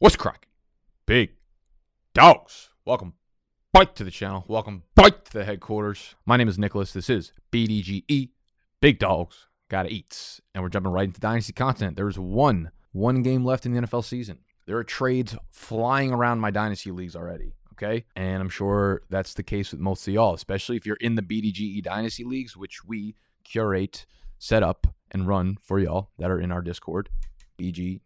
What's cracking? Big dogs. Welcome back to the channel. Welcome back to the headquarters. My name is Nicholas. This is BDGE. Big dogs gotta eat. And we're jumping right into Dynasty content. There's one, one game left in the NFL season. There are trades flying around my Dynasty leagues already. Okay. And I'm sure that's the case with most of y'all, especially if you're in the BDGE Dynasty leagues, which we curate, set up, and run for y'all that are in our Discord. BG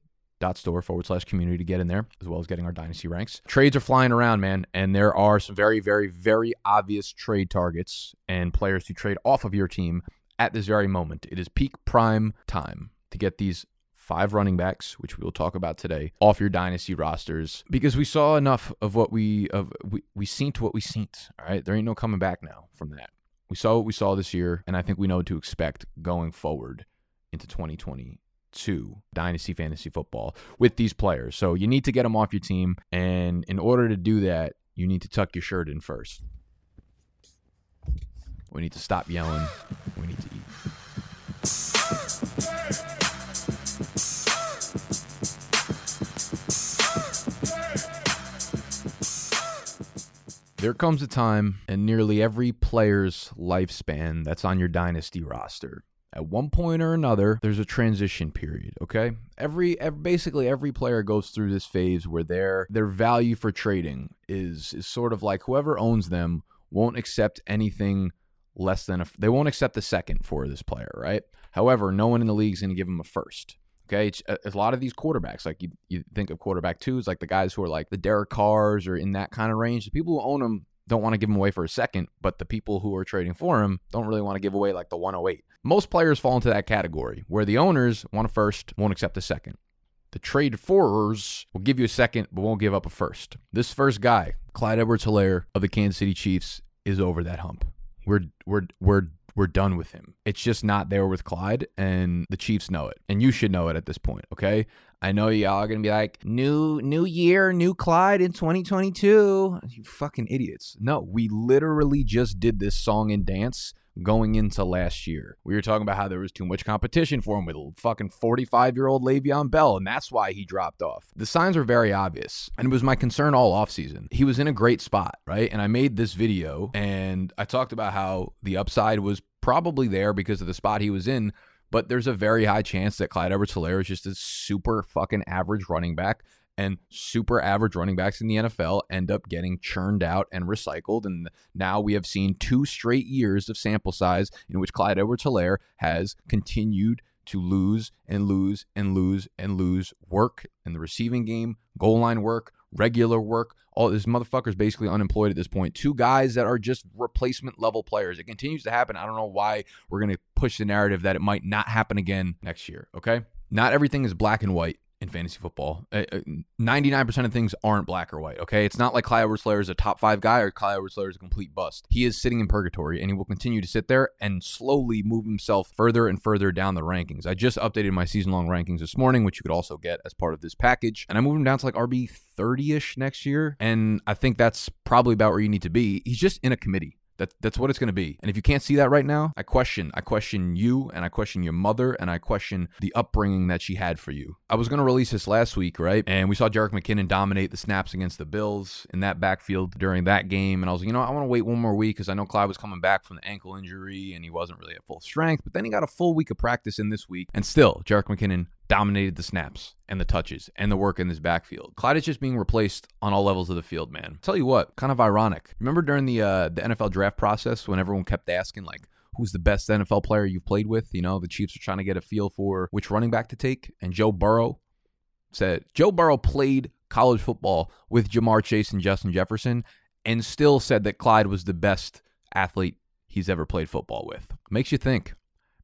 dot store forward slash community to get in there, as well as getting our dynasty ranks. Trades are flying around, man, and there are some very, very, very obvious trade targets and players to trade off of your team at this very moment. It is peak prime time to get these five running backs, which we will talk about today, off your dynasty rosters because we saw enough of what we of we we seen to what we seen. All right, there ain't no coming back now from that. We saw what we saw this year, and I think we know what to expect going forward into 2020 to dynasty fantasy football with these players. So you need to get them off your team. And in order to do that, you need to tuck your shirt in first. We need to stop yelling. We need to eat. There comes a time in nearly every player's lifespan that's on your dynasty roster at one point or another there's a transition period okay every, every, basically every player goes through this phase where their their value for trading is is sort of like whoever owns them won't accept anything less than a they won't accept a second for this player right however no one in the league is going to give them a first Okay, it's, a, a lot of these quarterbacks, like you, you think of quarterback twos, like the guys who are like the Derek Carrs or in that kind of range. The people who own them don't want to give him away for a second, but the people who are trading for him don't really want to give away like the 108. Most players fall into that category where the owners want a first, won't accept a second. The trade forers will give you a second, but won't give up a first. This first guy, Clyde Edwards Helaire of the Kansas City Chiefs, is over that hump. We're we're we're we're done with him. It's just not there with Clyde, and the Chiefs know it, and you should know it at this point. Okay, I know y'all are gonna be like, new new year, new Clyde in 2022. You fucking idiots. No, we literally just did this song and dance going into last year. We were talking about how there was too much competition for him with a fucking 45 year old Le'Veon Bell, and that's why he dropped off. The signs were very obvious, and it was my concern all offseason. He was in a great spot, right? And I made this video and I talked about how the upside was probably there because of the spot he was in. But there's a very high chance that Clyde Edwards Helaire is just a super fucking average running back and super average running backs in the NFL end up getting churned out and recycled. And now we have seen two straight years of sample size in which Clyde Edwards Helaire has continued to lose and lose and lose and lose work in the receiving game, goal line work, regular work. All this motherfucker's basically unemployed at this point. Two guys that are just replacement level players. It continues to happen. I don't know why we're going to push the narrative that it might not happen again next year. Okay. Not everything is black and white in fantasy football. Uh, uh, 99% of things aren't black or white, okay? It's not like Clyde edwards is a top five guy or Clyde edwards is a complete bust. He is sitting in purgatory and he will continue to sit there and slowly move himself further and further down the rankings. I just updated my season long rankings this morning, which you could also get as part of this package. And I moved him down to like RB 30 ish next year. And I think that's probably about where you need to be. He's just in a committee. That, that's what it's going to be. And if you can't see that right now, I question. I question you and I question your mother and I question the upbringing that she had for you. I was going to release this last week, right? And we saw Jerick McKinnon dominate the snaps against the Bills in that backfield during that game. And I was like, you know, I want to wait one more week because I know Clyde was coming back from the ankle injury and he wasn't really at full strength. But then he got a full week of practice in this week. And still, Jerick McKinnon dominated the snaps and the touches and the work in this backfield. Clyde is just being replaced on all levels of the field, man. Tell you what, kind of ironic. Remember during the uh, the NFL draft process when everyone kept asking like who's the best NFL player you've played with? You know, the Chiefs are trying to get a feel for which running back to take, and Joe Burrow said Joe Burrow played college football with Ja'Marr Chase and Justin Jefferson and still said that Clyde was the best athlete he's ever played football with. Makes you think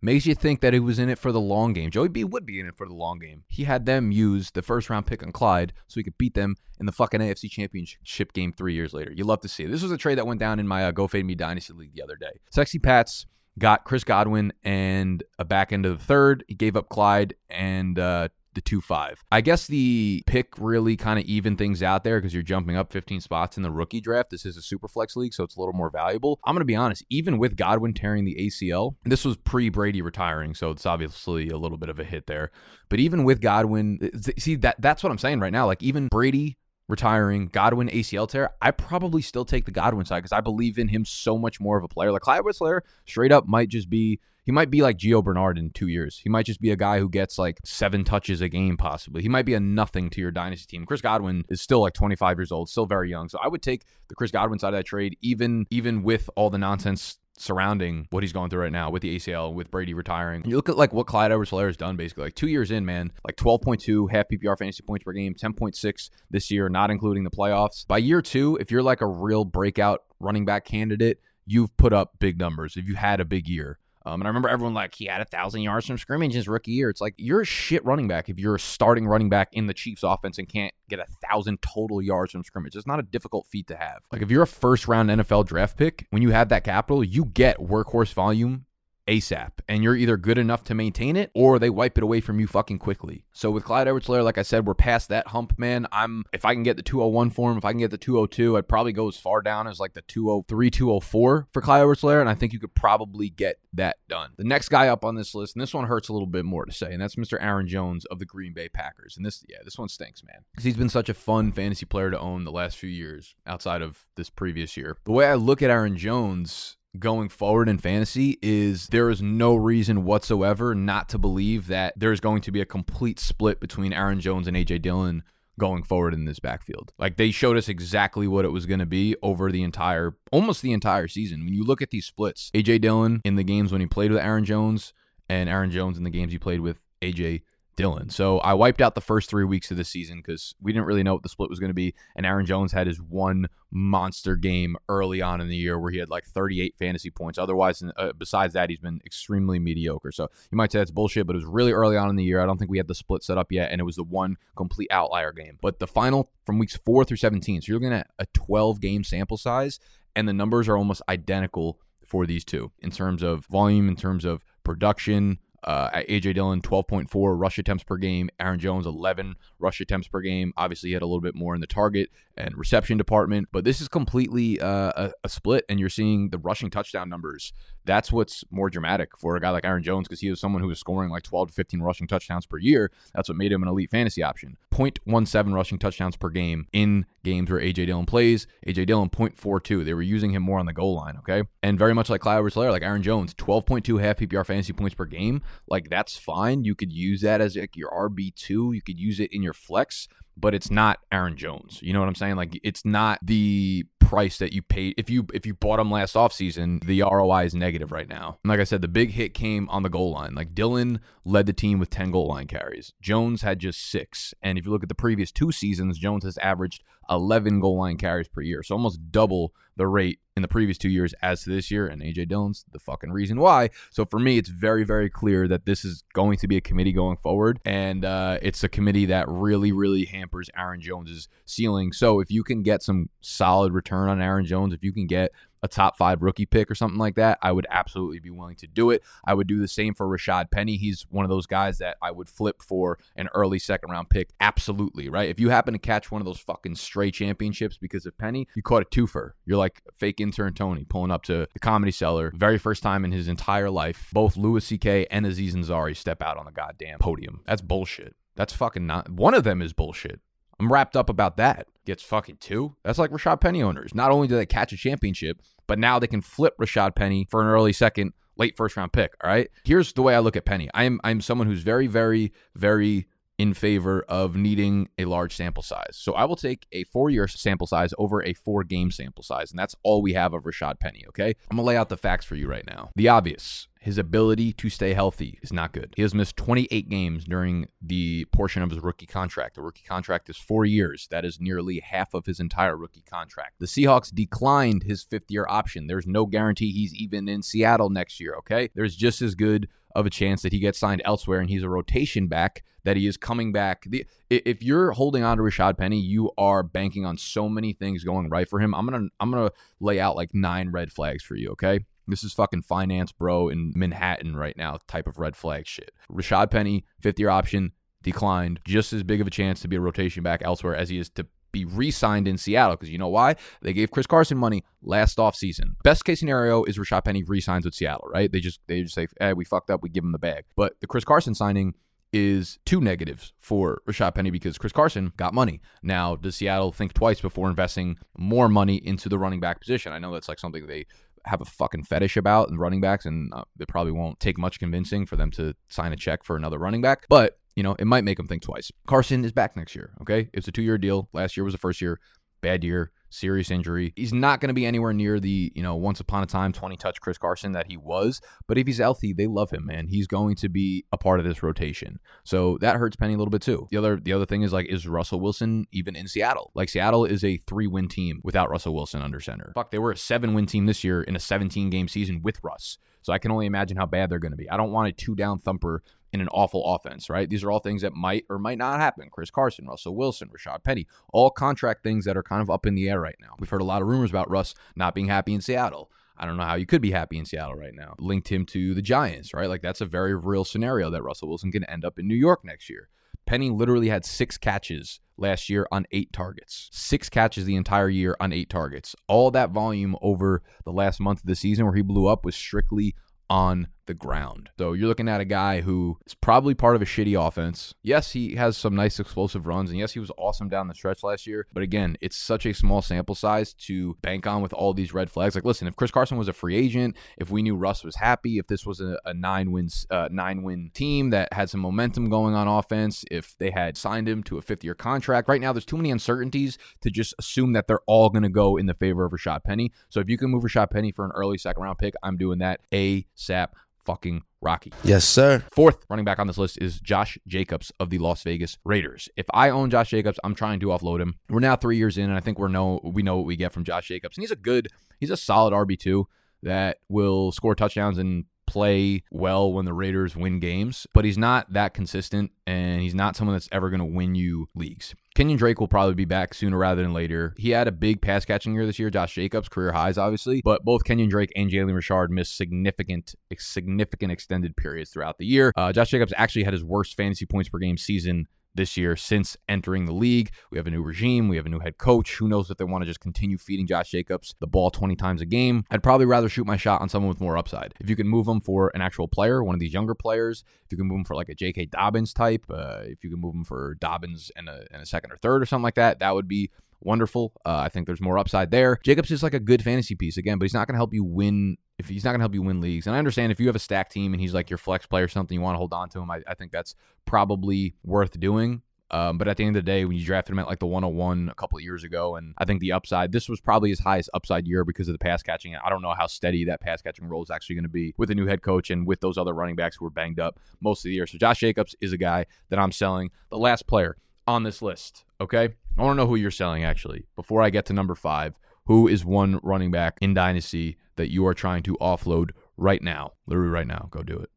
makes you think that he was in it for the long game. Joey B would be in it for the long game. He had them use the first round pick on Clyde so he could beat them in the fucking AFC Championship game three years later. You love to see it. This was a trade that went down in my uh, Go Fade Me Dynasty League the other day. Sexy Pats got Chris Godwin and a back end of the third. He gave up Clyde and uh, the 2 5. I guess the pick really kind of even things out there because you're jumping up 15 spots in the rookie draft. This is a super flex league, so it's a little more valuable. I'm going to be honest, even with Godwin tearing the ACL, this was pre Brady retiring, so it's obviously a little bit of a hit there. But even with Godwin, see that that's what I'm saying right now. Like even Brady retiring, Godwin ACL tear, I probably still take the Godwin side because I believe in him so much more of a player. Like Clyde Whistler, straight up might just be he might be like Gio Bernard in two years. He might just be a guy who gets like seven touches a game, possibly. He might be a nothing to your dynasty team. Chris Godwin is still like 25 years old, still very young. So I would take the Chris Godwin side of that trade, even even with all the nonsense surrounding what he's going through right now with the ACL, with Brady retiring. You look at like what Clyde Edwards Helaire has done basically, like two years in, man, like 12.2 half PPR fantasy points per game, 10.6 this year, not including the playoffs. By year two, if you're like a real breakout running back candidate, you've put up big numbers if you had a big year. Um, and I remember everyone like he had a thousand yards from scrimmage in his rookie year. It's like you're a shit running back if you're a starting running back in the Chiefs offense and can't get a thousand total yards from scrimmage. It's not a difficult feat to have. Like if you're a first round NFL draft pick, when you have that capital, you get workhorse volume ASAP, and you're either good enough to maintain it or they wipe it away from you fucking quickly. So with Clyde Edwards Helaire, like I said, we're past that hump, man. I'm if I can get the 201 form, if I can get the 202, I'd probably go as far down as like the 203, 204 for Clyde Edwards Helaire, and I think you could probably get that done. The next guy up on this list, and this one hurts a little bit more to say, and that's Mr. Aaron Jones of the Green Bay Packers. And this, yeah, this one stinks, man, because he's been such a fun fantasy player to own the last few years outside of this previous year. The way I look at Aaron Jones going forward in fantasy is there is no reason whatsoever not to believe that there's going to be a complete split between Aaron Jones and AJ Dillon going forward in this backfield. Like they showed us exactly what it was going to be over the entire almost the entire season. When you look at these splits, AJ Dillon in the games when he played with Aaron Jones and Aaron Jones in the games he played with AJ Dillon. So I wiped out the first three weeks of the season because we didn't really know what the split was going to be. And Aaron Jones had his one monster game early on in the year where he had like 38 fantasy points. Otherwise, uh, besides that, he's been extremely mediocre. So you might say that's bullshit, but it was really early on in the year. I don't think we had the split set up yet, and it was the one complete outlier game. But the final from weeks four through 17, so you're looking at a 12 game sample size, and the numbers are almost identical for these two in terms of volume, in terms of production, uh, AJ Dillon, 12.4 rush attempts per game. Aaron Jones, 11 rush attempts per game. Obviously, he had a little bit more in the target and reception department, but this is completely uh, a, a, split, and you're seeing the rushing touchdown numbers. That's what's more dramatic for a guy like Aaron Jones because he was someone who was scoring like 12 to 15 rushing touchdowns per year. That's what made him an elite fantasy option. 0.17 rushing touchdowns per game in games where AJ Dillon plays. AJ Dillon 0.42. They were using him more on the goal line, okay? And very much like Clyde Slayer, like Aaron Jones, 12.2 half PPR fantasy points per game. Like that's fine. You could use that as like your RB2. You could use it in your flex but it's not Aaron Jones. You know what I'm saying? Like it's not the price that you paid if you if you bought them last offseason, the ROI is negative right now. And like I said, the big hit came on the goal line. Like Dillon led the team with 10 goal line carries. Jones had just 6. And if you look at the previous two seasons, Jones has averaged 11 goal line carries per year. So almost double the rate in the previous two years as to this year. And AJ Dillon's the fucking reason why. So for me, it's very, very clear that this is going to be a committee going forward. And uh, it's a committee that really, really hampers Aaron Jones's ceiling. So if you can get some solid return on Aaron Jones, if you can get a top five rookie pick or something like that, I would absolutely be willing to do it. I would do the same for Rashad Penny. He's one of those guys that I would flip for an early second round pick. Absolutely, right? If you happen to catch one of those fucking stray championships because of Penny, you caught a twofer. You're like fake intern Tony pulling up to the comedy cellar, very first time in his entire life. Both Louis C.K. and Aziz Ansari step out on the goddamn podium. That's bullshit. That's fucking not. One of them is bullshit. I'm wrapped up about that. Gets fucking two. That's like Rashad Penny owners. Not only do they catch a championship, but now they can flip Rashad Penny for an early second, late first round pick. All right. Here's the way I look at Penny. I'm I'm someone who's very, very, very in favor of needing a large sample size. So I will take a four year sample size over a four game sample size. And that's all we have of Rashad Penny. Okay. I'm to lay out the facts for you right now. The obvious his ability to stay healthy is not good. He has missed 28 games during the portion of his rookie contract. The rookie contract is four years. That is nearly half of his entire rookie contract. The Seahawks declined his fifth year option. There's no guarantee he's even in Seattle next year, okay? There's just as good of a chance that he gets signed elsewhere and he's a rotation back that he is coming back. The, if you're holding on to Rashad Penny, you are banking on so many things going right for him. I'm gonna I'm gonna lay out like nine red flags for you. Okay. This is fucking finance, bro, in Manhattan right now type of red flag shit. Rashad Penny, fifth year option, declined just as big of a chance to be a rotation back elsewhere as he is to be re-signed in Seattle because you know why? They gave Chris Carson money last offseason. Best case scenario is Rashad Penny re-signs with Seattle, right? They just they just say, hey, we fucked up, we give him the bag. But the Chris Carson signing is two negatives for Rashad Penny because Chris Carson got money. Now, does Seattle think twice before investing more money into the running back position? I know that's like something they have a fucking fetish about and running backs, and uh, it probably won't take much convincing for them to sign a check for another running back. But you know, it might make them think twice. Carson is back next year. Okay, it's a two-year deal. Last year was the first year. Bad year serious injury. He's not going to be anywhere near the, you know, once upon a time 20 touch Chris Carson that he was. But if he's healthy, they love him, man. He's going to be a part of this rotation. So that hurts Penny a little bit too. The other the other thing is like, is Russell Wilson even in Seattle? Like Seattle is a three win team without Russell Wilson under center. Fuck, they were a seven win team this year in a 17 game season with Russ. So I can only imagine how bad they're going to be. I don't want a two down thumper in an awful offense, right? These are all things that might or might not happen. Chris Carson, Russell Wilson, Rashad Penny, all contract things that are kind of up in the air right now. We've heard a lot of rumors about Russ not being happy in Seattle. I don't know how you could be happy in Seattle right now. Linked him to the Giants, right? Like that's a very real scenario that Russell Wilson can end up in New York next year. Penny literally had six catches last year on eight targets. Six catches the entire year on eight targets. All that volume over the last month of the season where he blew up was strictly on the ground. So you're looking at a guy who is probably part of a shitty offense. Yes, he has some nice explosive runs, and yes, he was awesome down the stretch last year. But again, it's such a small sample size to bank on with all these red flags. Like, listen, if Chris Carson was a free agent, if we knew Russ was happy, if this was a, a nine wins uh, nine win team that had some momentum going on offense, if they had signed him to a fifth year contract, right now there's too many uncertainties to just assume that they're all going to go in the favor of Rashad Penny. So if you can move Rashad Penny for an early second round pick, I'm doing that ASAP fucking Rocky. Yes, sir. Fourth running back on this list is Josh Jacobs of the Las Vegas Raiders. If I own Josh Jacobs, I'm trying to offload him. We're now three years in, and I think we're know we know what we get from Josh Jacobs, and he's a good, he's a solid RB two that will score touchdowns and play well when the Raiders win games, but he's not that consistent and he's not someone that's ever going to win you leagues. Kenyan Drake will probably be back sooner rather than later. He had a big pass catching year this year. Josh Jacobs career highs, obviously, but both Kenyan Drake and Jalen Richard missed significant, significant extended periods throughout the year. Uh, Josh Jacobs actually had his worst fantasy points per game season this year since entering the league. We have a new regime. We have a new head coach. Who knows if they want to just continue feeding Josh Jacobs the ball 20 times a game? I'd probably rather shoot my shot on someone with more upside. If you can move them for an actual player, one of these younger players, if you can move them for like a J.K. Dobbins type, uh, if you can move them for Dobbins and a, and a second or third or something like that, that would be wonderful. Uh, I think there's more upside there. Jacobs is like a good fantasy piece again, but he's not going to help you win. If he's not going to help you win leagues, and I understand if you have a stack team and he's like your flex player or something, you want to hold on to him. I, I think that's probably worth doing. Um, but at the end of the day, when you drafted him at like the 101 a couple of years ago, and I think the upside, this was probably his highest upside year because of the pass catching. I don't know how steady that pass catching role is actually going to be with the new head coach and with those other running backs who were banged up most of the year. So Josh Jacobs is a guy that I'm selling. The last player on this list, okay? I want to know who you're selling actually before I get to number five. Who is one running back in Dynasty that you are trying to offload right now? Literally right now. Go do it.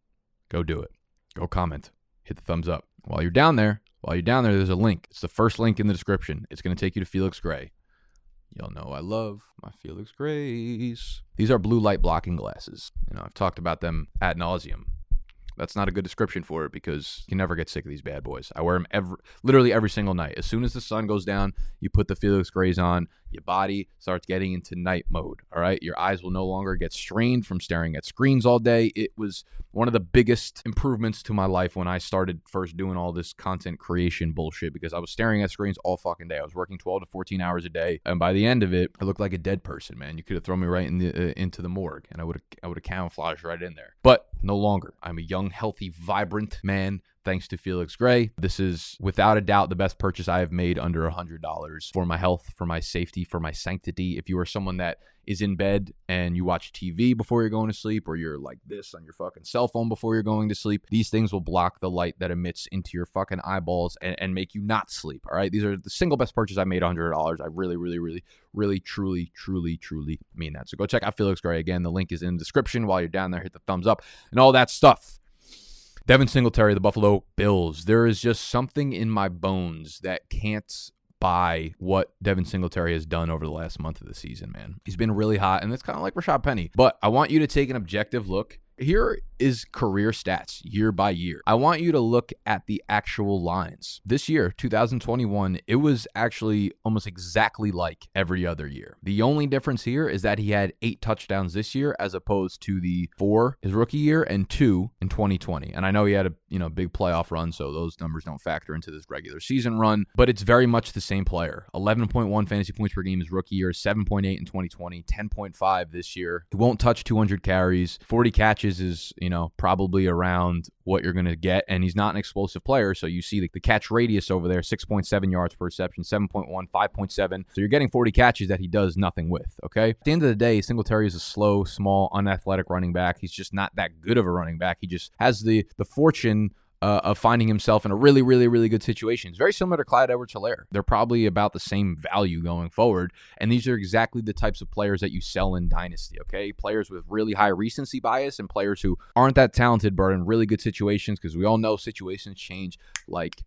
Go do it. Go comment. Hit the thumbs up. While you're down there, while you're down there, there's a link. It's the first link in the description. It's going to take you to Felix Gray. Y'all know I love my Felix Grays. These are blue light blocking glasses. You know, I've talked about them ad nauseum. That's not a good description for it because you never get sick of these bad boys. I wear them every, literally every single night. As soon as the sun goes down, you put the Felix Grays on. Your body starts getting into night mode. All right, your eyes will no longer get strained from staring at screens all day. It was one of the biggest improvements to my life when I started first doing all this content creation bullshit because I was staring at screens all fucking day. I was working 12 to 14 hours a day, and by the end of it, I looked like a dead person. Man, you could have thrown me right in the, uh, into the morgue, and I would have I would have camouflaged right in there. But no longer. I'm a young, healthy, vibrant man thanks to Felix Gray. This is without a doubt the best purchase I have made under $100 for my health, for my safety, for my sanctity. If you are someone that is in bed and you watch TV before you're going to sleep, or you're like this on your fucking cell phone before you're going to sleep, these things will block the light that emits into your fucking eyeballs and, and make you not sleep. All right. These are the single best purchase I made $100. I really, really, really, really, truly, truly, truly mean that. So go check out Felix Gray. Again, the link is in the description. While you're down there, hit the thumbs up and all that stuff. Devin Singletary, the Buffalo Bills. There is just something in my bones that can't buy what Devin Singletary has done over the last month of the season, man. He's been really hot, and it's kind of like Rashad Penny. But I want you to take an objective look here is career stats year by year. I want you to look at the actual lines. This year, 2021, it was actually almost exactly like every other year. The only difference here is that he had eight touchdowns this year as opposed to the four his rookie year and two in 2020. And I know he had a you know big playoff run, so those numbers don't factor into this regular season run, but it's very much the same player. 11.1 fantasy points per game his rookie year, 7.8 in 2020, 10.5 this year. He won't touch 200 carries, 40 catches is you know, probably around what you're going to get. And he's not an explosive player. So you see the, the catch radius over there 6.7 yards per reception, 7.1, 5.7. So you're getting 40 catches that he does nothing with. Okay. At the end of the day, Singletary is a slow, small, unathletic running back. He's just not that good of a running back. He just has the the fortune uh, of finding himself in a really, really, really good situation. It's very similar to Clyde Edwards Helaire. They're probably about the same value going forward. And these are exactly the types of players that you sell in Dynasty, okay? Players with really high recency bias and players who aren't that talented but are in really good situations because we all know situations change like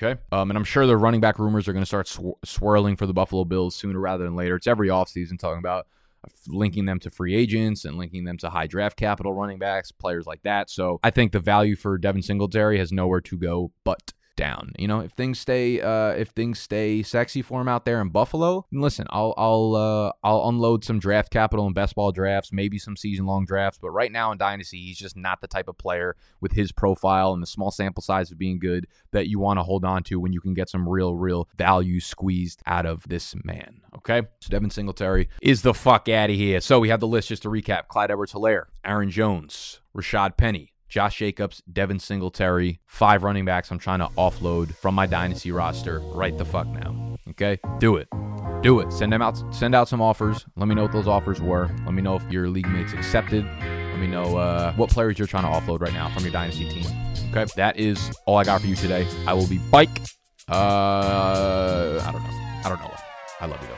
Okay. Um, and I'm sure the running back rumors are going to start sw- swirling for the Buffalo Bills sooner rather than later. It's every offseason talking about linking them to free agents and linking them to high draft capital running backs, players like that. So I think the value for Devin Singletary has nowhere to go but down. You know, if things stay uh, if things stay sexy for him out there in Buffalo, listen, I'll I'll uh, I'll unload some draft capital in best ball drafts, maybe some season long drafts. But right now in Dynasty, he's just not the type of player with his profile and the small sample size of being good that you want to hold on to when you can get some real real value squeezed out of this man. Okay, so Devin Singletary is the fuck out of here. So we have the list just to recap: Clyde Edwards-Helaire, Aaron Jones, Rashad Penny, Josh Jacobs, Devin Singletary, five running backs I'm trying to offload from my dynasty roster right the fuck now. Okay? Do it. Do it. Send them out send out some offers. Let me know what those offers were. Let me know if your league mates accepted. Let me know uh, what players you're trying to offload right now from your dynasty team. Okay? That is all I got for you today. I will be bike. Uh I don't know. I don't know. I love you though.